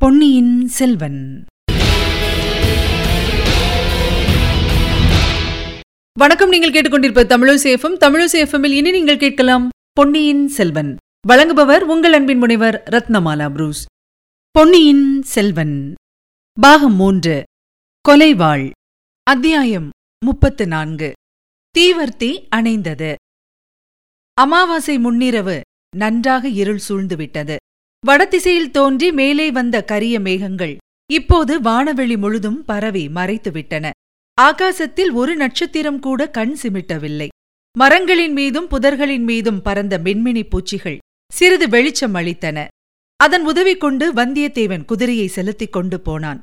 பொன்னியின் செல்வன். வணக்கம் நீங்கள் கேட்டுக்கொண்டிருப்ப தமிழசேஃபம் தமிழசேஃபமில் இனி நீங்கள் கேட்கலாம் பொன்னியின் செல்வன். வழங்குபவர் உங்கள் அன்பின் முனைவர் ரத்னமாலா புரூஸ். பொன்னியின் செல்வன். பாகம் மூன்று. கொலைவாள். அத்தியாயம் முப்பத்து நான்கு. தீவர்த்தி அணைந்தது. அமாவாசை முன்னிரவு நன்றாக இருள் சூழ்ந்துவிட்டது. வடதிசையில் தோன்றி மேலே வந்த கரிய மேகங்கள் இப்போது வானவெளி முழுதும் பரவி மறைத்துவிட்டன. ஆகாசத்தில் ஒரு நட்சத்திரம் கூட கண் சிமிட்டவில்லை. மரங்களின் மீதும் புதர்களின் மீதும் பறந்த மின்மினி பூச்சிகள் சிறிது வெளிச்சம் அளித்தன. அதன் உதவி கொண்டு வந்தியத்தேவன் குதிரையை செலுத்திக் கொண்டு போனான்.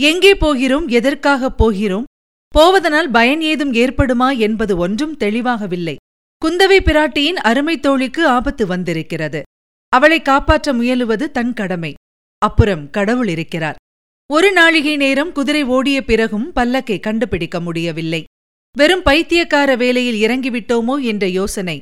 எங்கே போகிறோம்? எதற்காகப் போகிறோம்? போவதனால் பயன் ஏதும் ஏற்படுமா? என்பது ஒன்றும் தெளிவாகவில்லை. குந்தவை பிராட்டியின் அருமைத் தோழிக்கு ஆபத்து வந்திருக்கிறது. அவளை காப்பாற்ற முயலுவது தன் கடமை. அப்புறம் கடவுள் இருக்கிறார். ஒரு நாழிகை நேரம் குதிரை ஓடிய பிறகும் பல்லக்கை கண்டுபிடிக்க முடியவில்லை. வெறும் பைத்தியக்கார வேலையில் இறங்கிவிட்டோமோ என்ற யோசனை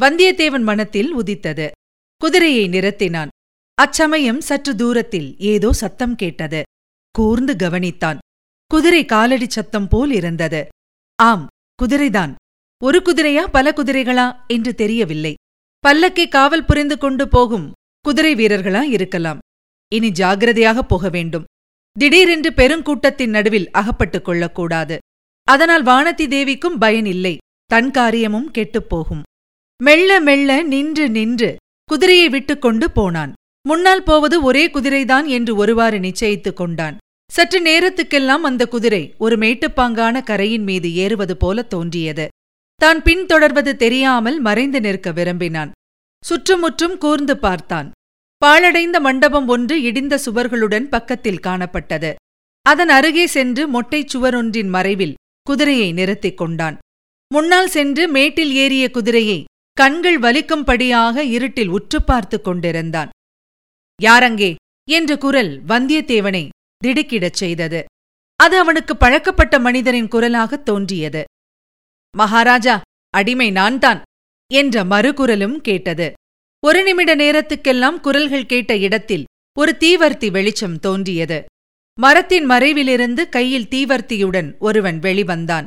வந்தியத்தேவன் மனத்தில் உதித்தது. குதிரையை நிறுத்தினான். அச்சமயம் சற்று தூரத்தில் ஏதோ சத்தம் கேட்டது. கூர்ந்து கவனித்தான். குதிரை காலடி சத்தம் போல் இருந்தது. ஆம் குதிரைதான். ஒரு குதிரையா பல குதிரைகளா? என்று தெரியவில்லை. பல்லக்கை காவல் புரிந்து கொண்டு போகும் குதிரை வீரர்களா இருக்கலாம். இனி ஜாகிரதையாக போக வேண்டும். திடீரென்று பெருங்கூட்டத்தின் நடுவில் அகப்பட்டுக் கொள்ளக்கூடாது. அதனால் வானதி தேவிக்கும் பயன் இல்லை. தன் காரியமும் கெட்டுப்போகும் மெல்ல மெல்ல நின்று நின்று குதிரையை விட்டுக் கொண்டு போனான். முன்னால் போவது ஒரே குதிரைதான் என்று ஒருவாறு நிச்சயித்துக் கொண்டான். சற்று நேரத்துக்கெல்லாம் அந்த குதிரை ஒரு மேட்டுப்பாங்கான கரையின் மீது ஏறுவது போல தோன்றியது. தான் பின்தொடர்வது தெரியாமல் மறைந்து நிற்க விரும்பினான். சுற்றுமுற்றும் கூர்ந்து பார்த்தான். பாழடைந்த மண்டபம் ஒன்று இடிந்த சுவர்களுடன் பக்கத்தில் காணப்பட்டது. அதன் அருகே சென்று மொட்டைச் சுவரொன்றின் மறைவில் குதிரையை நிறுத்திக் கொண்டான். முன்னால் சென்று மேட்டில் ஏறிய குதிரையை கண்கள் வலிக்கும்படியாக இருட்டில் உற்று பார்த்துக் கொண்டிருந்தான். யாரங்கே? என்ற குரல் வந்தியத்தேவனை திடுக்கிடச் செய்தது. அது அவனுக்கு பழக்கப்பட்ட மனிதரின் குரலாகத் தோன்றியது. மகாராஜா அடிமை நான்தான் என்ற மறுகுரலும் கேட்டது. ஒரு நிமிட நேரத்துக்கெல்லாம் குரல்கள் கேட்ட இடத்தில் ஒரு தீவர்த்தி வெளிச்சம் தோன்றியது. மரத்தின் மறைவிலிருந்து கையில் தீவர்த்தியுடன் ஒருவன் வெளிவந்தான்.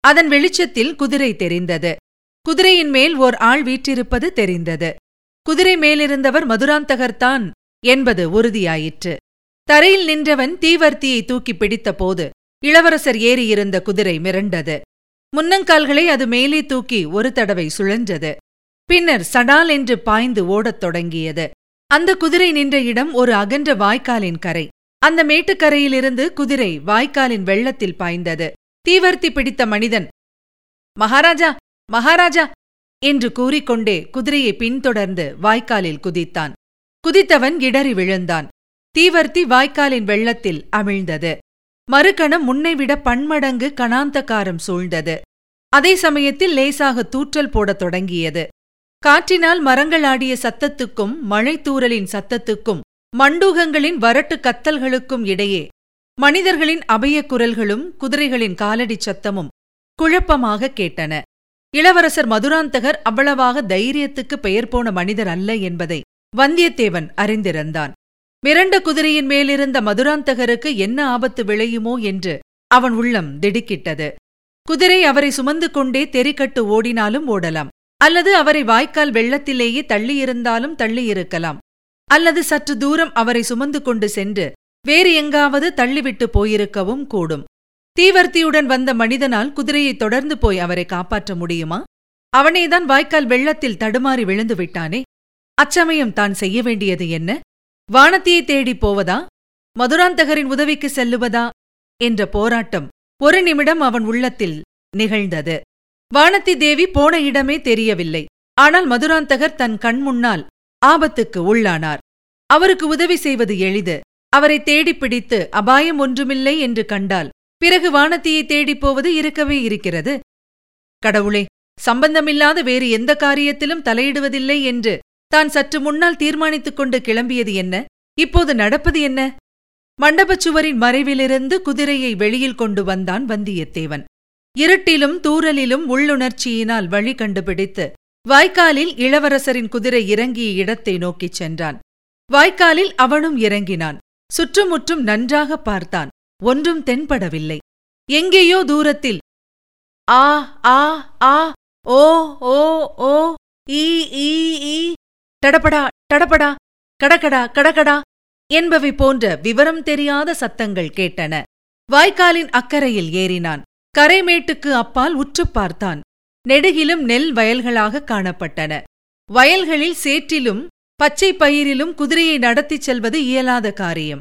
அதன் வெளிச்சத்தில் குதிரை தெரிந்தது. குதிரையின் மேல் ஓர் ஆள் வீற்றிருப்பது தெரிந்தது. குதிரை மேலிருந்தவர் மதுராந்தகர்தான் என்பது உறுதியாயிற்று. தரையில் நின்றவன் தீவர்த்தியை தூக்கி பிடித்தபோது இளவரசர் ஏறியிருந்த குதிரை மிரண்டது. முன்னங்கால்களை அது மேலே தூக்கி ஒரு தடவை சுழன்றது. பின்னர் சடால் என்று பாய்ந்து ஓடத் தொடங்கியது. அந்த குதிரை நின்ற இடம் ஒரு அகன்ற வாய்க்காலின் கரை. அந்த மேட்டுக்கரையிலிருந்து குதிரை வாய்க்காலின் வெள்ளத்தில் பாய்ந்தது. தீவர்த்தி பிடித்த மனிதன் மகாராஜா மகாராஜா என்று கூறிக்கொண்டே குதிரையை பின்தொடர்ந்து வாய்க்காலில் குதித்தான். குதித்தவன் இடறி விழுந்தான். தீவர்த்தி வாய்க்காலின் வெள்ளத்தில் அமிழ்ந்தது. மறுகணம் முன்னைவிட பன்மடங்கு கணாந்தகாரம் சூழ்ந்தது. அதே சமயத்தில் லேசாக தூற்றல் போடத் தொடங்கியது. காற்றினால் மரங்கள் ஆடிய சத்தத்துக்கும் மழைத்தூரலின் சத்தத்துக்கும் மண்டூகங்களின் வரட்டு கத்தல்களுக்கும் இடையே மனிதர்களின் அபயக் குரல்களும் குதிரைகளின் காலடிச் சத்தமும் குழப்பமாக கேட்டன. இளவரசர் மதுராந்தகர் அவ்வளவாக தைரியத்துக்கு பெயர் போன மனிதர் அல்ல என்பதை வந்தியத்தேவன் அறிந்திருந்தான். மிரண்ட குதிரையின் மேலிருந்த மதுராந்தகருக்கு என்ன ஆபத்து விளையுமோ என்று அவன் உள்ளம் திடுக்கிட்டது. குதிரை அவரை சுமந்து கொண்டே தெரிக்கட்டு ஓடினாலும் ஓடலாம். அல்லது அவரை வாய்க்கால் வெள்ளத்திலேயே தள்ளியிருந்தாலும் தள்ளியிருக்கலாம். அல்லது சற்று தூரம் அவரை சுமந்து கொண்டு சென்று வேறு எங்காவது தள்ளிவிட்டு போயிருக்கவும் கூடும். தீவர்த்தியுடன் வந்த மனிதனால் குதிரையை தொடர்ந்து போய் அவரை காப்பாற்ற முடியுமா? அவனேதான் வாய்க்கால் வெள்ளத்தில் தடுமாறி விழுந்து விட்டானே. அச்சமயம் தான் செய்ய வேண்டியது என்ன? வானத்தியை தேடிப் போவதா? மதுராந்தகரின் உதவிக்கு செல்லுவதா? என்ற போராட்டம் ஒரு நிமிடம் அவன் உள்ளத்தில் நிகழ்ந்தது. வானத்தி தேவி போன இடமே தெரியவில்லை. ஆனால் மதுராந்தகர் தன் கண் முன்னால் ஆபத்துக்கு உள்ளானார். அவருக்கு உதவி செய்வது எளிது. அவரை தேடிப் பிடித்து அபாயம் ஒன்றுமில்லை என்று கண்டால் பிறகு வானத்தியை தேடிப் போவது இருக்கவே இருக்கிறது. கடவுளே சம்பந்தமில்லாத வேறு எந்த காரியத்திலும் தலையிடுவதில்லை என்று தான் சற்று முன்னால் தீர்மானித்துக் கொண்டு கிளம்பியது என்ன? இப்போது நடப்பது என்ன? மண்டபச் சுவரின் மறைவிலிருந்து குதிரையை வெளியில் கொண்டு வந்தான் வந்தியத்தேவன். இருட்டிலும் தூறலிலும் உள்ளுணர்ச்சியினால் வழி கண்டுபிடித்து வாய்க்காலில் இளவரசரின் குதிரை இறங்கிய இடத்தை நோக்கிச் சென்றான். வாய்க்காலில் அவனும் இறங்கினான். சுற்றுமுற்றும் நன்றாக பார்த்தான். ஒன்றும் தென்படவில்லை. எங்கேயோ தூரத்தில் ஆ ஆ ஆ ஓ ஓ ஓ ஈ ஈ ஈ டடபடா டடபடா கடகடா கடகடா என்பவை போன்ற விவரம் தெரியாத சத்தங்கள் கேட்டன. வாய்க்காலின் அக்கறையில் ஏறினான். கரைமேட்டுக்கு அப்பால் உற்றுப் பார்த்தான். நெடுகிலும் நெல் வயல்களாக காணப்பட்டன. வயல்களில் சேற்றிலும் பச்சை பயிரிலும் குதிரையை நடத்திச் செல்வது இயலாத காரியம்.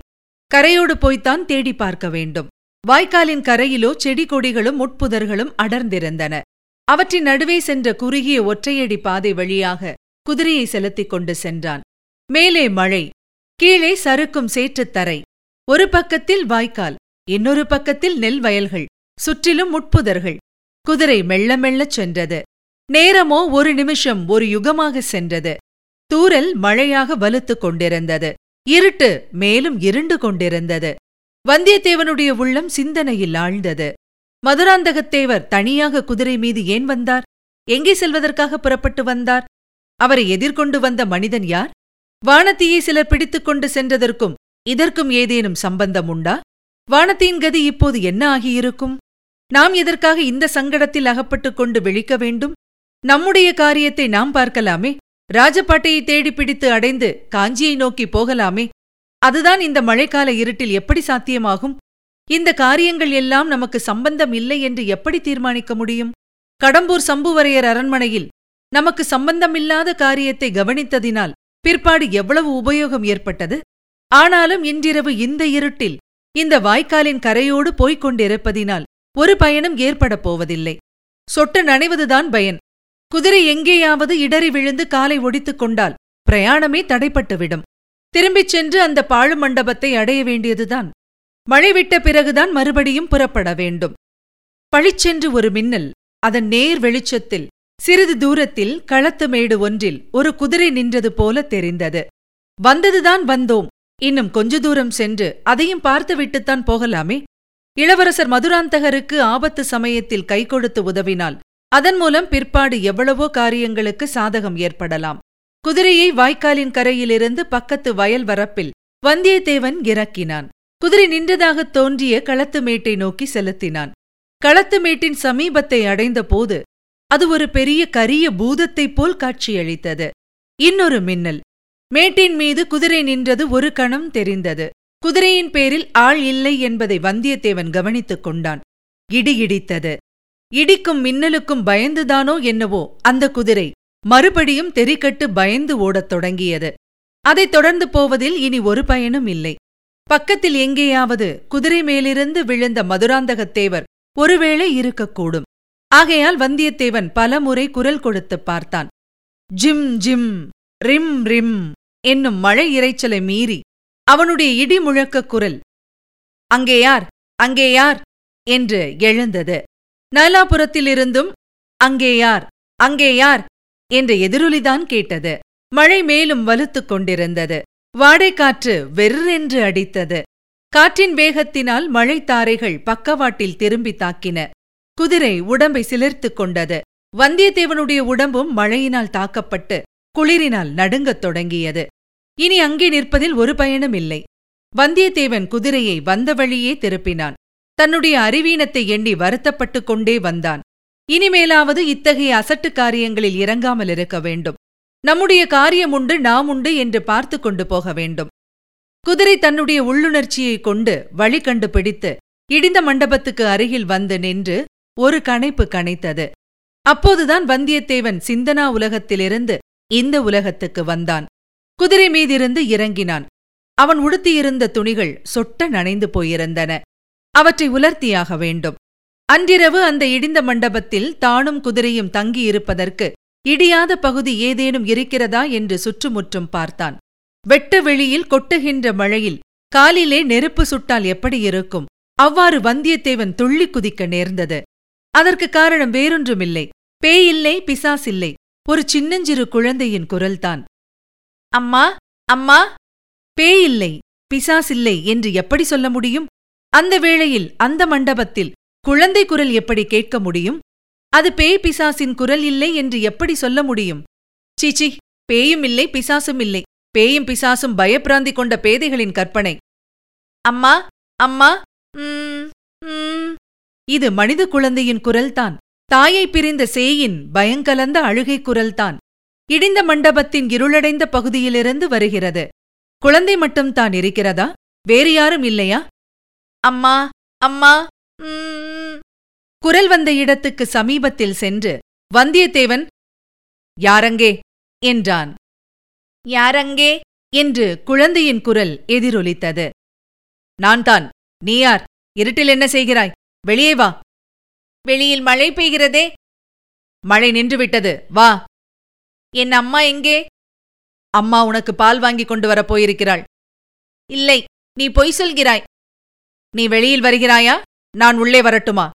கரையோடு போய்த்தான் தேடி பார்க்க வேண்டும். வாய்க்காலின் கரையிலோ செடி கொடிகளும் முட்புதர்களும் அடர்ந்திருந்தன. அவற்றின் நடுவே சென்ற குறுகிய ஒற்றையடி பாதை வழியாக குதிரையை செலுத்திக் கொண்டு சென்றான். மேலே மழை கீழே சறுக்கும் சேற்றுத் தரை ஒரு பக்கத்தில் வாய்க்கால் இன்னொரு பக்கத்தில் நெல் வயல்கள் சுற்றிலும் முட்புதர்கள். குதிரை மெல்ல மெல்லச் சென்றது. நேரமோ ஒரு நிமிஷம் ஒரு யுகமாக சென்றது. தூரல் மழையாக வலுத்துக் கொண்டிருந்தது. இருட்டு மேலும் இருண்டு கொண்டிருந்தது. வந்தியத்தேவனுடைய உள்ளம் சிந்தனையில் ஆழ்ந்தது. மதுராந்தகத்தேவர் தனியாக குதிரை மீது ஏன் வந்தார்? எங்கே செல்வதற்காக புறப்பட்டு வந்தார்? அவரை எதிர்கொண்டு வந்த மனிதன் யார்? வானத்தியை சிலர் பிடித்துக் கொண்டு சென்றதற்கும் இதற்கும் ஏதேனும் சம்பந்தம் உண்டா? வானத்தியின் கதி இப்போது என்ன ஆகியிருக்கும்? நாம் எதற்காக இந்த சங்கடத்தில் அகப்பட்டுக் கொண்டு விழிக்க வேண்டும்? நம்முடைய காரியத்தை நாம் பார்க்கலாமே? ராஜபாட்டையை தேடி பிடித்து அடைந்து காஞ்சியை நோக்கி போகலாமே? அதுதான் இந்த மழைக்கால இருட்டில் எப்படி சாத்தியமாகும்? இந்த காரியங்கள் எல்லாம் நமக்கு சம்பந்தம் இல்லை என்று எப்படி தீர்மானிக்க முடியும்? கடம்பூர் சம்புவரையர் அரண்மனையில் நமக்கு சம்பந்தமில்லாத காரியத்தை கவனித்ததினால் பிற்பாடு எவ்வளவு உபயோகம் ஏற்பட்டது? ஆனாலும் இன்றிரவு இந்த இருட்டில் இந்த வாய்க்காலின் கரையோடு போய்க் கொண்டிருப்பதினால் ஒரு பயனும் ஏற்படப் போவதில்லை. சொட்டு நனைவதுதான் பயன். குதிரை எங்கேயாவது இடறி விழுந்து காலை ஒடித்துக் கொண்டால் பிரயாணமே தடைப்பட்டுவிடும். திரும்பிச் சென்று அந்த பாழு மண்டபத்தை அடைய வேண்டியதுதான். மழை விட்ட பிறகுதான் மறுபடியும் புறப்பட வேண்டும். பழிச்சென்று ஒரு மின்னல் அதன் நேர் வெளிச்சத்தில் சிறிது தூரத்தில் களத்து மேடு ஒன்றில் ஒரு குதிரை நின்றது போல தெரிந்தது. வந்ததுதான் வந்தோம். இன்னும் கொஞ்ச தூரம் சென்று அதையும் பார்த்துவிட்டுத்தான் போகலாமே. இளவரசர் மதுராந்தகருக்கு ஆபத்து சமயத்தில் கை கொடுத்து உதவினால் அதன் மூலம் பிற்பாடு எவ்வளவோ காரியங்களுக்கு சாதகம் ஏற்படலாம். குதிரையை வாய்க்காலின் கரையிலிருந்து பக்கத்து வயல் வரப்பில் வந்தியத்தேவன் இறக்கினான். குதிரை நின்றதாகத் தோன்றிய களத்து மேட்டை நோக்கி செலுத்தினான். களத்து மேட்டின் சமீபத்தை அடைந்தபோது அது ஒரு பெரிய கரிய பூதத்தைப் போல் காட்சியளித்தது. இன்னொரு மின்னல். மேட்டின் மீது குதிரை நின்றது ஒரு கணம் தெரிந்தது. குதிரையின் பேரில் ஆள் இல்லை என்பதை வந்தியத்தேவன் கவனித்துக் கொண்டான். இடி இடித்தது. இடிக்கும் மின்னலுக்கும் பயந்துதானோ என்னவோ அந்த குதிரை மறுபடியும் தெரிக்கட்டு பயந்து ஓடத் தொடங்கியது. அதைத் தொடர்ந்து போவதில் இனி ஒரு பயனும் இல்லை. பக்கத்தில் எங்கேயாவது குதிரை மேலிருந்து விழுந்த மதுராந்தகத்தேவர் ஒருவேளை இருக்கக்கூடும். ஆகையால் வந்தியத்தேவன் பலமுறை குரல் கொடுத்துப் பார்த்தான். ஜிம் ஜிம் ரிம் ரிம் என்னும் மழை இரைச்சலை மீறி அவனுடைய இடி முழக்கக் குரல் அங்கே யார் அங்கே யார்? என்று எழுந்தது. நாலாபுரத்திலிருந்தும் அங்கே யார் அங்கே யார்? என்ற எதிரொலிதான் கேட்டது. மழை மேலும் வலுத்துக் கொண்டிருந்தது. வாடைக்காற்று வெர்ரென்று அடித்தது. காற்றின் வேகத்தினால் மழைத்தாரைகள் பக்கவாட்டில் திரும்பி தாக்கின. குதிரை உடம்பை சிலிர்த்துக் கொண்டது. வந்தியத்தேவனுடைய உடம்பும் மழையினால் தாக்கப்பட்டு குளிரினால் நடுங்கத் தொடங்கியது. இனி அங்கே நிற்பதில் ஒரு பயனும் இல்லை. வந்தியத்தேவன் குதிரையை வந்த வழியே திருப்பினான். தன்னுடைய அறிவீனத்தை எண்ணி வருத்தப்பட்டுக் கொண்டே வந்தான். இனிமேலாவது இத்தகைய அசட்டு காரியங்களில் இறங்காமல் இருக்க வேண்டும். நம்முடைய காரியம் உண்டு நாம் உண்டு என்று பார்த்து கொண்டு போக வேண்டும். குதிரை தன்னுடைய உள்ளுணர்ச்சியைக் கொண்டு வழி கண்டுபிடித்து இடிந்த மண்டபத்துக்கு அருகில் வந்து நின்று ஒரு கணைப்பு கணைத்தது. அப்போதுதான் வந்தியத்தேவன் சிந்தனா உலகத்திலிருந்து இந்த உலகத்துக்கு வந்தான். குதிரை மீதிருந்து இறங்கினான். அவன் உடுத்தியிருந்த துணிகள் சொட்ட நனைந்து போயிருந்தன. அவற்றை உலர்த்தியாக வேண்டும். அன்றிரவு அந்த இடிந்த மண்டபத்தில் தானும் குதிரையும் தங்கியிருப்பதற்கு இடியாத பகுதி ஏதேனும் இருக்கிறதா என்று சுற்றுமுற்றும் பார்த்தான். வெட்ட வெளியில் கொட்டுகின்ற மழையில் காலிலே நெருப்பு சுட்டால் எப்படி இருக்கும்? அவ்வாறு வந்தியத்தேவன் துள்ளி குதிக்க நேர்ந்தது. அதற்கு காரணம் வேறொன்றுமில்லை. பேயில்லை பிசாசில்லை ஒரு சின்னஞ்சிறு குழந்தையின் குரல்தான். அம்மா அம்மா பேயில்லை பிசாசில்லை என்று எப்படி சொல்ல முடியும்? அந்த வேளையில் அந்த மண்டபத்தில் குழந்தை குரல் எப்படி கேட்க முடியும்? அது பேய் பிசாசின் குரல் இல்லை என்று எப்படி சொல்ல முடியும்? சீச்சி பேயும் இல்லை பிசாசும் இல்லை. பேயும் பிசாசும் பயப்பிராந்தி கொண்ட பேதைகளின் கற்பனை. அம்மா அம்மா இது மனித குழந்தையின் குரல்தான். தாயை பிரிந்த சேயின் பயங்கலந்த அழுகை குரல்தான். இடிந்த மண்டபத்தின் இருளடைந்த பகுதியிலிருந்து வருகிறது. குழந்தை மட்டும் தான் இருக்கிறதா? வேறு யாரும் இல்லையா? அம்மா அம்மா குரல் வந்த இடத்துக்கு சமீபத்தில் சென்று வந்தியத்தேவன் யாரங்கே? என்றான். யாரங்கே? என்று குழந்தையின் குரல் எதிரொலித்தது. நான் தான். நீ யார்? இருட்டில் என்ன செய்கிறாய்? வெளியே வா. வெளியில் மழை பெய்கிறதே. மழை நின்றுவிட்டது. வா. என் அம்மா எங்கே? அம்மா உனக்கு பால் வாங்கி கொண்டு வரப் போயிருக்கிறாள். இல்லை நீ பொய் சொல்கிறாய். நீ வெளியில் வருகிறாயா? நான் உள்ளே வரட்டுமா?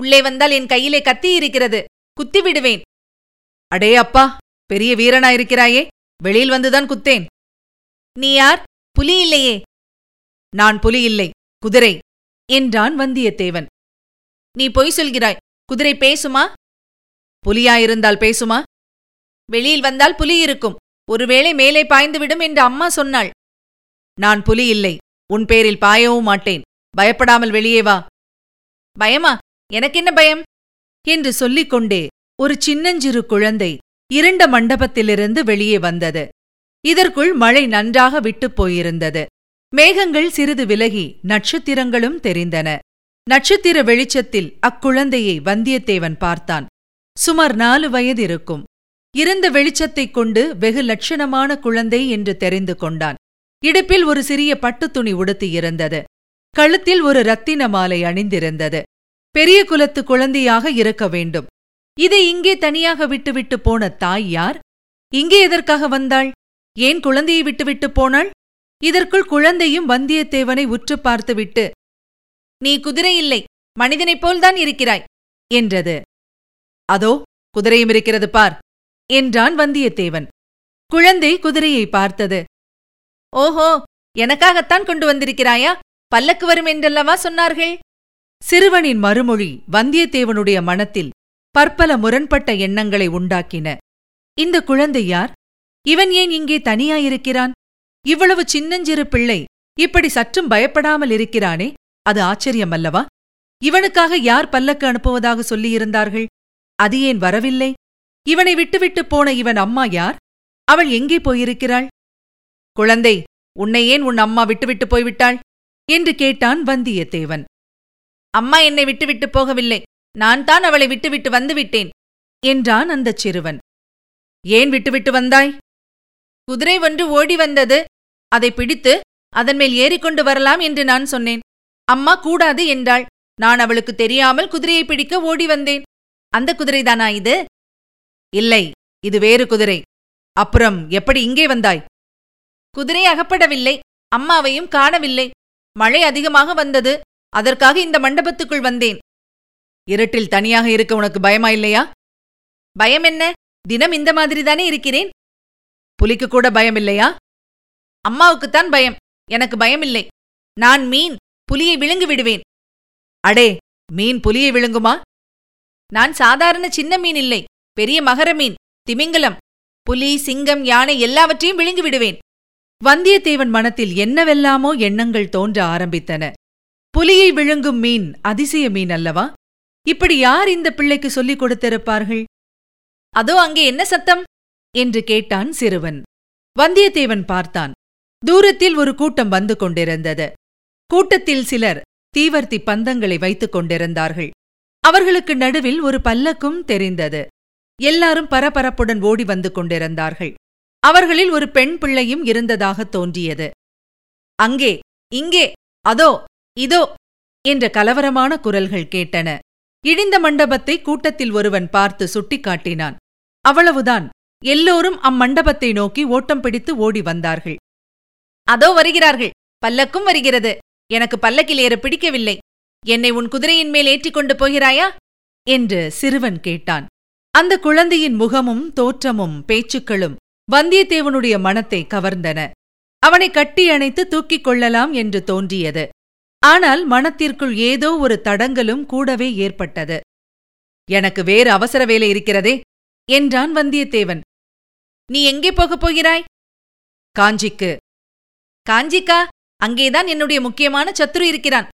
உள்ளே வந்தால் என் கையிலே கத்தி இருக்கிறது. குத்தி விடுவேன். அடே அப்பா பெரிய வீரனாயிருக்கிறாயே. வெளியில் வந்துதான் குத்தேன். நீ யார்? புலி இல்லையே. நான் புலி இல்லை. குதிரை. என்றான் வந்தியத்தேவன். நீ பொய் சொல்கிறாய். குதிரை பேசுமா? புலியாயிருந்தால் பேசுமா? வெளியில் வந்தால் புலி இருக்கும். ஒருவேளை மேலே பாய்ந்துவிடும் என்று அம்மா சொன்னாள். நான் புலி இல்லை. உன் பேரில் பாயவும் மாட்டேன். பயப்படாமல் வெளியே வா. பயமா? எனக்கென்ன பயம்? என்று சொல்லிக் கொண்டே ஒரு சின்னஞ்சிறு குழந்தை இருண்ட மண்டபத்திலிருந்து வெளியே வந்தது. இதற்குள் மழை நன்றாக விட்டுப் போயிருந்தது. மேகங்கள் சிறிது விலகி நட்சத்திரங்களும் தெரிந்தன. நட்சத்திர வெளிச்சத்தில் அக்குழந்தையை வந்தியத்தேவன் பார்த்தான். சுமார் நாலு வயது இருக்கும். இருந்த வெளிச்சத்தைக் கொண்டு வெகு லட்சணமான குழந்தை என்று தெரிந்து கொண்டான். இடுப்பில் ஒரு சிறிய பட்டுத் துணி உடுத்தியிருந்தது கழுத்தில் ஒரு ரத்தின மாலை அணிந்திருந்தது. பெரிய குலத்து குழந்தையாக இருக்க வேண்டும். இதை இங்கே தனியாக விட்டுவிட்டு போன தாய் யார்? இங்கே எதற்காக வந்தாள்? ஏன் குழந்தையை விட்டுவிட்டு போனாள்? இதற்குள் குழந்தையும் வந்தியத்தேவனை உற்று பார்த்துவிட்டு நீ குதிரை இல்லை மனிதனைப் போல்தான் இருக்கிறாய் என்றது. அதோ குதிரையும் இருக்கிறது பார் என்றான் வந்தியத்தேவன். குழந்தை குதிரையை பார்த்தது. ஓஹோ எனக்காகத்தான் கொண்டு வந்திருக்கிறாயா? பல்லக்கு வரும் என்றல்லவா சொன்னார்கள்? சிறுவனின் மறுமொழி வந்தியத்தேவனுடைய மனத்தில் பற்பல முரண்பட்ட எண்ணங்களை உண்டாக்கின. இந்த குழந்தை யார்? இவன் ஏன் இங்கே தனியாயிருக்கிறான்? இவ்வளவு சின்னஞ்சிறு பிள்ளை இப்படி சற்றும் பயப்படாமல் இருக்கிறானே? அது ஆச்சரியமல்லவா? இவனுக்காக யார் பல்லக்கு அனுப்புவதாக சொல்லியிருந்தார்கள்? அது ஏன் வரவில்லை? இவனை விட்டுவிட்டு போன இவன் அம்மா யார்? அவள் எங்கே போயிருக்கிறாள்? குழந்தை உன்னை ஏன் உன் அம்மா விட்டுவிட்டு போய்விட்டாள்? என்று கேட்டான் வந்தியத்தேவன். அம்மா என்னை விட்டுவிட்டு போகவில்லை. நான் தான் அவளை விட்டுவிட்டு வந்துவிட்டேன் என்றான் அந்தச் சிறுவன். ஏன் விட்டுவிட்டு வந்தாய்? குதிரை ஒன்று ஓடி வந்தது. அதை பிடித்து அதன் மேல் ஏறிக்கொண்டு வரலாம் என்று நான் சொன்னேன். அம்மா கூடாது என்றாள். நான் அவளுக்கு தெரியாமல் குதிரையை பிடிக்க ஓடி வந்தேன். அந்த குதிரைதானா இது? இல்லை இது வேறு குதிரை. அப்புறம் எப்படி இங்கே வந்தாய்? குதிரை அகப்படவில்லை. அம்மாவையும் காணவில்லை. மழை அதிகமாக வந்தது. அதற்காக இந்த மண்டபத்துக்குள் வந்தேன். இருட்டில் தனியாக இருக்க உனக்கு பயமா இல்லையா? பயம் என்ன? தினம் இந்த மாதிரிதானே இருக்கிறேன். புலிக்கு கூட பயம் இல்லையா அம்மாவுக்குத்தான் பயம். எனக்கு பயமில்லை. நான் மீன் புலியை விழுங்கு விடுவேன். அடே மீன் புலியை விழுங்குமா? நான் சாதாரண சின்ன மீன் இல்லை. பெரிய மகர மீன் திமிங்கலம். புலி சிங்கம் யானை எல்லாவற்றையும் விழுங்கி விடுவேன். வந்தியத்தேவன் மனத்தில் என்னவெல்லாமோ எண்ணங்கள் தோன்ற ஆரம்பித்தன. புலியை விழுங்கும் மீன் அதிசய மீன் அல்லவா? இப்படி யார் இந்த பிள்ளைக்கு சொல்லிக் கொடுத்திருப்பார்கள்? அதோ அங்கே என்ன சத்தம்? என்று கேட்டான் சிறுவன். வந்தியத்தேவன் பார்த்தான். தூரத்தில் ஒரு கூட்டம் வந்து கொண்டிருந்தது. கூட்டத்தில் சிலர் தீவர்த்தி பந்தங்களை வைத்துக் கொண்டிருந்தார்கள். அவர்களுக்கு நடுவில் ஒரு பல்லக்கும் தெரிந்தது. எல்லாரும் பரபரப்புடன் ஓடி வந்து கொண்டிருந்தார்கள். அவர்களில் ஒரு பெண் பிள்ளையும் இருந்ததாக தோன்றியது. அங்கே இங்கே அதோ இதோ என்ற கலவரமான குரல்கள் கேட்டன. இடிந்த மண்டபத்தை கூட்டத்தில் ஒருவன் பார்த்து சுட்டிக்காட்டினான். அவ்வளவுதான். எல்லோரும் அம்மண்டபத்தை நோக்கி ஓட்டம் பிடித்து ஓடி வந்தார்கள். அதோ வருகிறார்கள். பல்லக்கும் வருகிறது. எனக்கு பல்லக்கில் ஏற பிடிக்கவில்லை. என்னை உன் குதிரையின் மேல் ஏற்றிக் கொண்டு போகிறாயா? என்று சிறுவன் கேட்டான். அந்த குழந்தையின் முகமும் தோற்றமும் பேச்சுக்களும் வந்தியத்தேவனுடைய மனத்தை கவர்ந்தன. அவனை கட்டி அணைத்து தூக்கிக் கொள்ளலாம் என்று தோன்றியது. ஆனால் மனத்திற்குள் ஏதோ ஒரு தடங்கலும் கூடவே ஏற்பட்டது. எனக்கு வேறு அவசர வேலை இருக்கிறதே என்றான் வந்தியத்தேவன். நீ எங்கே போகப் போகிறாய்? காஞ்சிக்கு. காஞ்சிக்கா அங்கேதான் என்னுடைய முக்கியமான சத்துரு இருக்கிறான்.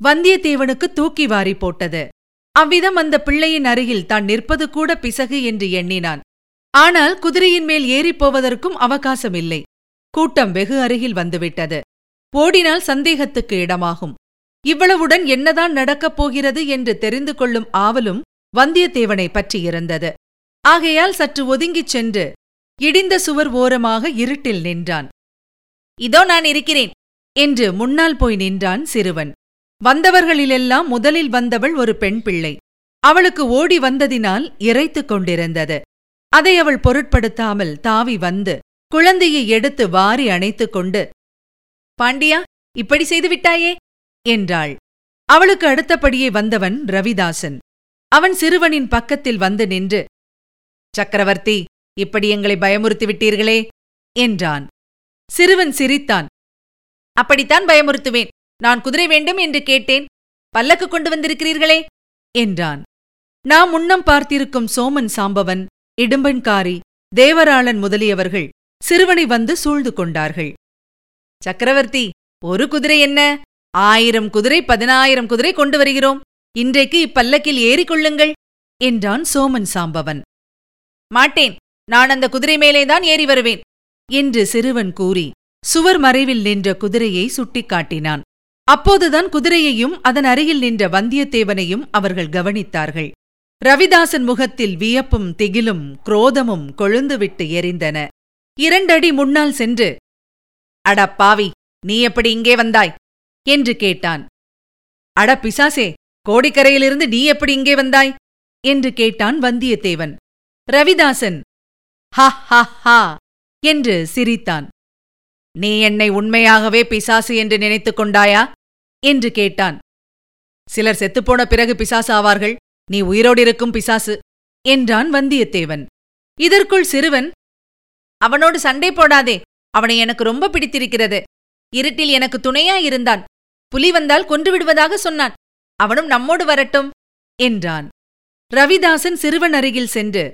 வந்தியத்தேவனுக்கு தூக்கி வாரி போட்டது. அவ்விதம் அந்த பிள்ளையின் அருகில் தான் நிற்பது கூட பிசகு என்று எண்ணினான். ஆனால் குதிரையின் மேல் ஏறிப் போவதற்கும் அவகாசமில்லை. கூட்டம் வெகு அருகில் வந்துவிட்டது. ஓடினால் சந்தேகத்துக்கு இடமாகும். இவ்வளவுடன் என்னதான் நடக்கப் போகிறது என்று தெரிந்து கொள்ளும் ஆவலும் வந்தியத்தேவனை பற்றியிருந்தது ஆகையால் சற்று ஒதுங்கிச் சென்று இடிந்த சுவர் ஓரமாக இருட்டில் நின்றான். இதோ நான் இருக்கிறேன் என்று முன்னால் போய் நின்றான் சிறுவன். வந்தவர்களிலெல்லாம் முதலில் வந்தவள் ஒரு பெண் பிள்ளை. அவளுக்கு ஓடி வந்ததினால் இறைத்துக் கொண்டிருந்தது. அதை அவள் பொருட்படுத்தாமல் தாவி வந்து குழந்தையை எடுத்து வாரி அணைத்துக் கொண்டு பாண்டியா இப்படி செய்து விட்டாயே? என்றாள். அவளுக்கு அடுத்தபடியே வந்தவன் ரவிதாசன். அவன் சிறுவனின் பக்கத்தில் வந்து நின்று சக்கரவர்த்தி இப்படி எங்களை பயமுறுத்தி விட்டீர்களே? என்றான். சிறுவன் சிரித்தான். அப்படித்தான் பயமுறுத்துவேன். நான் குதிரை வேண்டும் என்று கேட்டேன். பல்லக்கு கொண்டு வந்திருக்கிறீர்களே என்றான். நாம் முன்னம் பார்த்திருக்கும் சோமன் சாம்பவன் இடும்பன்காரி தேவராளன் முதலியவர்கள் சிறுவனை வந்து சூழ்ந்து கொண்டார்கள். சக்கரவர்த்தி ஒரு குதிரை என்ன? ஆயிரம் குதிரை பதினாயிரம் குதிரை கொண்டு வருகிறோம். இன்றைக்கு இப்பல்லக்கில் ஏறிக்கொள்ளுங்கள் என்றான் சோமன் சாம்பவன். மாட்டேன். நான் அந்த குதிரை மேலேதான் ஏறி வருவேன். என்று சிறுவன் கூறி சுவர் மறைவில் நின்ற குதிரையை சுட்டிக்காட்டினான். அப்போதுதான் குதிரையையும் அதன் அருகில் நின்ற வந்தியத்தேவனையும் அவர்கள் கவனித்தார்கள். ரவிதாசன் முகத்தில் வியப்பும் திகிலும் குரோதமும் கொழுந்துவிட்டு எரிந்தன. இரண்டடி முன்னால் சென்று அடப்பாவி பாவி நீ எப்படி இங்கே வந்தாய்? என்று கேட்டான். அட பிசாசே கோடிக்கரையிலிருந்து நீ எப்படி இங்கே வந்தாய்? என்று கேட்டான் வந்தியத்தேவன். ரவிதாசன் ஹா ஹா ஹா என்று சிரித்தான். நீ என்னை உண்மையாகவே பிசாசு என்று நினைத்துக் கொண்டாயா? என்று கேட்டான். சிலர் செத்துப்போன பிறகு பிசாசு ஆவார்கள். நீ உயிரோடு இருக்கும் பிசாசு என்றான் வந்தியத்தேவன். இதற்குள் சிறுவன் அவனோடு சண்டை போடாதே. அவனை எனக்கு ரொம்ப பிடித்திருக்கிறது. இருட்டில் எனக்கு துணையா இருந்தான். புலி வந்தால் கொன்று விடுவதாக சொன்னான். அவனும் நம்மோடு வரட்டும் என்றான். ரவிதாசன் சிறுவன் அருகில் சென்று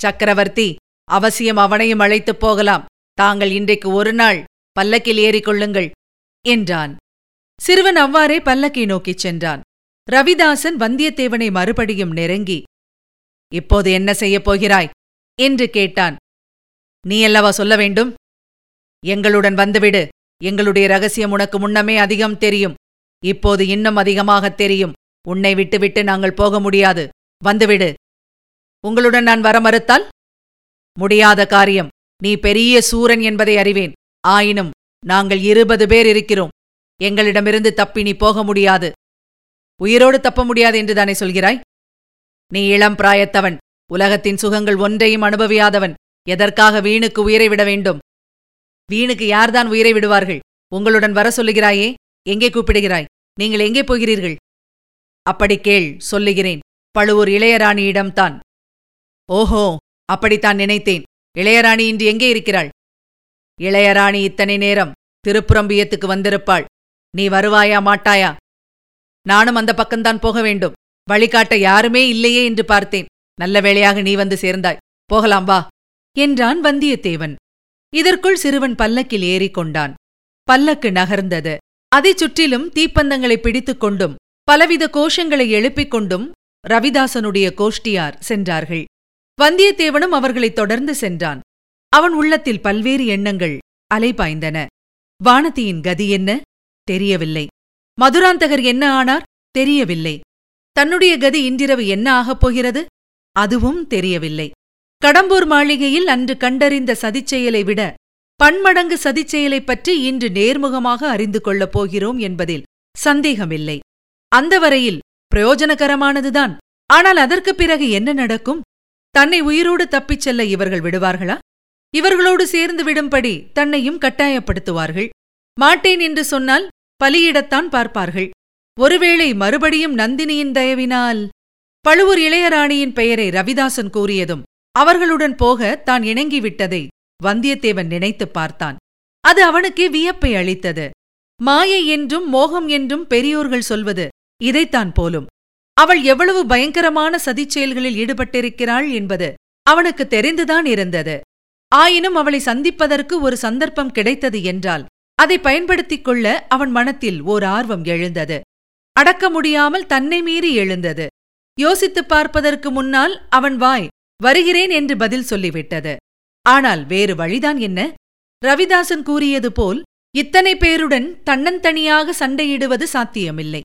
சக்கரவர்த்தி அவசியம் அவனையும் அழைத்துப் போகலாம். தாங்கள் இன்றைக்கு ஒரு நாள் பல்லக்கில் ஏறிக்கொள்ளுங்கள் என்றான். சிறுவன் அவ்வாறே பல்லக்கை நோக்கிச் சென்றான். ரவிதாசன் வந்தியத்தேவனை மறுபடியும் நெருங்கி இப்போது என்ன செய்யப் போகிறாய்? என்று கேட்டான். நீ அல்லவா சொல்ல வேண்டும்? எங்களுடன் வந்துவிடு. எங்களுடைய ரகசியம் உனக்கு முன்னமே அதிகம் தெரியும். இப்போது இன்னும் அதிகமாகத் தெரியும். உன்னை விட்டுவிட்டு நாங்கள் போக முடியாது. வந்துவிடு. உங்களுடன் நான் வர மறுத்தால் முடியாத காரியம். நீ பெரிய சூரன் என்பதை அறிவேன். ஆயினும் நாங்கள் இருபது பேர் இருக்கிறோம். எங்களிடமிருந்து தப்பி நீ போக முடியாது. உயிரோடு தப்ப முடியாது என்று தானே சொல்கிறாய்? நீ இளம் பிராயத்தவன். உலகத்தின் சுகங்கள் ஒன்றையும் அனுபவியாதவன். எதற்காக வீணுக்கு உயிரை விட வேண்டும்? வீணுக்கு யார்தான் உயிரை விடுவார்கள்? உங்களுடன் வர சொல்லுகிறாயே? எங்கே கூப்பிடுகிறாய்? நீங்கள் எங்கே போகிறீர்கள்? அப்படி கேள் சொல்லுகிறேன். பழுவூர் இளையராணியிடம்தான். ஓஹோ! அப்படித்தான் நினைத்தேன். இளையராணி இன்று எங்கே இருக்கிறாள்? இளையராணி இத்தனை நேரம் திருப்புறம்பியத்துக்கு வந்திருப்பாள். நீ வருவாயா மாட்டாயா? நானும் அந்த பக்கம்தான் போக வேண்டும். வழிகாட்ட யாருமே இல்லையே என்று பார்த்தேன். நல்ல வேளையாக நீ வந்து சேர்ந்தாய். போகலாம் வா என்றான் வந்தியத்தேவன். இதற்குள் சிறுவன் பல்லக்கில் ஏறிக்கொண்டான் பல்லக்கு நகர்ந்தது. அதைச் சுற்றிலும் தீப்பந்தங்களை பிடித்துக் கொண்டும் பலவித கோஷங்களை எழுப்பிக் கொண்டும் ரவிதாசனுடைய கோஷ்டியார் சென்றார்கள். வந்தியத்தேவனும் அவர்களைத் தொடர்ந்து சென்றான். அவன் உள்ளத்தில் பல்வேறு எண்ணங்கள் அலைபாய்ந்தன. வானதியின் கதி என்ன? தெரியவில்லை. மதுராந்தகர் என்ன ஆனார்? தெரியவில்லை. தன்னுடைய கதி இன்றிரவு என்ன ஆகப் போகிறது? அதுவும் தெரியவில்லை. கடம்பூர் மாளிகையில் அன்று கண்டறிந்த சதிச்செயலை விட பன்மடங்கு சதிச்செயலைப் பற்றி இன்று நேர்முகமாக அறிந்து கொள்ளப் போகிறோம் என்பதில் சந்தேகமில்லை. அந்த வரையில் பிரயோஜனகரமானதுதான். ஆனால் அதற்குப் பிறகு என்ன நடக்கும்? தன்னை உயிரோடு தப்பிச் செல்ல இவர்கள் விடுவார்களா? இவர்களோடு சேர்ந்து விடும்படி தன்னையும் கட்டாயப்படுத்துவார்கள். மாட்டேன் என்று சொன்னால் பலியிடத்தான் பார்ப்பார்கள். ஒருவேளை மறுபடியும் நந்தினியின் தயவினால்? பழுவூர் இளையராணியின் பெயரை ரவிதாசன் கூறியதும் அவர்களுடன் போக தான் இணங்கிவிட்டதை வந்தியத்தேவன் நினைத்துப் பார்த்தான். அது அவனுக்கே வியப்பை அளித்தது. மாயை என்றும் மோகம் என்றும் பெரியோர்கள் சொல்வது இதைத்தான் போலும். அவள் எவ்வளவு பயங்கரமான சதிச் செயல்களில் ஈடுபட்டிருக்கிறாள் என்பது அவனுக்கு தெரிந்துதான் இருந்தது. ஆயினும் அவளை சந்திப்பதற்கு ஒரு சந்தர்ப்பம் கிடைத்தது என்றால் அதை பயன்படுத்திக் கொள்ள அவன் மனத்தில் ஓர் ஆர்வம் எழுந்தது. அடக்க முடியாமல் தன்னை மீறி எழுந்தது. யோசித்துப் பார்ப்பதற்கு முன்னால் அவன் வாய் வருகிறேன் என்று பதில் சொல்லிவிட்டது. ஆனால் வேறு வழிதான் என்ன? ரவிதாசன் கூறியது போல் இத்தனை பேருடன் தன்னந்தனியாக சண்டையிடுவது சாத்தியமில்லை.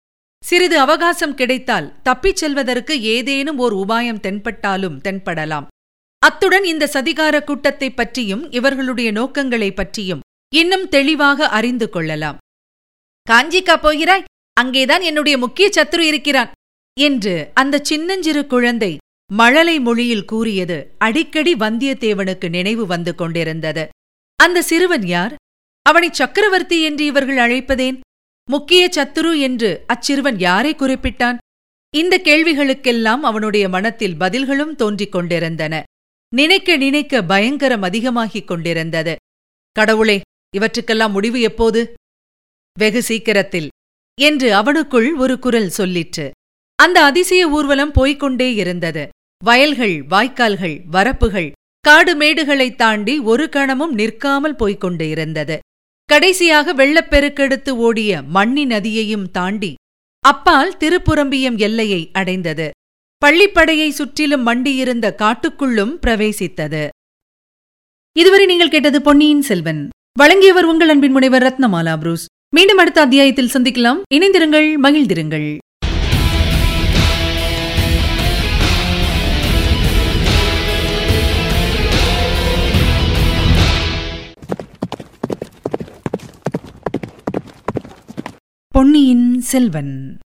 சிறிது அவகாசம் கிடைத்தால் தப்பிச் செல்வதற்கு ஏதேனும் ஓர் உபாயம் தென்பட்டாலும் தென்படலாம். அத்துடன் இந்த சதிகார கூட்டத்தைப் பற்றியும் இவர்களுடைய நோக்கங்களைப் பற்றியும் இன்னும் தெளிவாக அறிந்து கொள்ளலாம். காஞ்சிக்கா போகிறாய்? அங்கேதான் என்னுடைய முக்கிய சத்துரு இருக்கிறான் என்று அந்த சின்னஞ்சிறு குழந்தை மழலை மொழியில் கூறியது அடிக்கடி வந்தியத்தேவனுக்கு நினைவு வந்து கொண்டிருந்தது. அந்த சிறுவன் யார்? அவனை சக்கரவர்த்தி என்று இவர்கள் அழைப்பதேன்? முக்கிய சத்துரு என்று அச்சிறுவன் யாரை குறிப்பிட்டான்? இந்த கேள்விகளுக்கெல்லாம் அவனுடைய மனத்தில் பதில்களும் தோன்றிக் கொண்டிருந்தன. நினைக்க நினைக்க பயங்கரம் அதிகமாகிக் கொண்டிருந்தது. கடவுளே இவற்றுக்கெல்லாம் முடிவு எப்போது? வெகு சீக்கிரத்தில் என்று அவனுக்குள் ஒரு குரல் சொல்லிற்று. அந்த அதிசய ஊர்வலம் போய்க்கொண்டே இருந்தது. வயல்கள் வாய்க்கால்கள் வரப்புகள் காடு மேடுகளைத் தாண்டி ஒரு கணமும் நிற்காமல் போய்க்கொண்டு இருந்தது. கடைசியாக வெள்ளப்பெருக்கெடுத்து ஓடிய மண்ணி நதியையும் தாண்டி அப்பால் திருப்புரம்பியம் எல்லையை அடைந்தது. பள்ளிப்படையை சுற்றிலும் மண்டியிருந்த காட்டுக்குள்ளும் பிரவேசித்தது. இதுவரை நீங்கள் கேட்டது பொன்னியின் செல்வன். வழங்கியவர் உங்கள் அன்பின் முனைவர் ரத்னமாலா புரூஸ். மீண்டும் அடுத்த அத்தியாயத்தில் சந்திக்கலாம். இணைந்திருங்கள் மகிழ்ந்திருங்கள். பொன்னியின் செல்வன்.